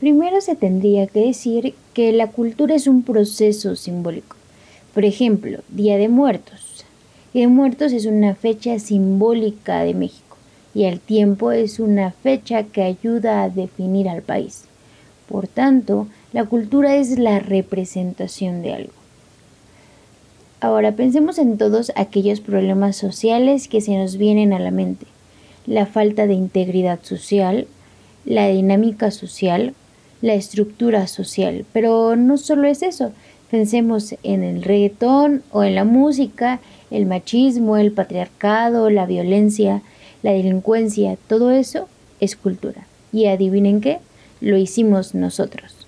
Primero se tendría que decir que la cultura es un proceso simbólico. Por ejemplo, Día de Muertos. Día de Muertos es una fecha simbólica de México y al tiempo es una fecha que ayuda a definir al país. Por tanto, la cultura es la representación de algo. Ahora pensemos en todos aquellos problemas sociales que se nos vienen a la mente. La falta de integridad social, la dinámica social, la estructura social. Pero no solo es eso. Pensemos en el reggaetón o en la música, el machismo, el patriarcado, la violencia, la delincuencia, todo eso es cultura. Y adivinen qué, lo hicimos nosotros.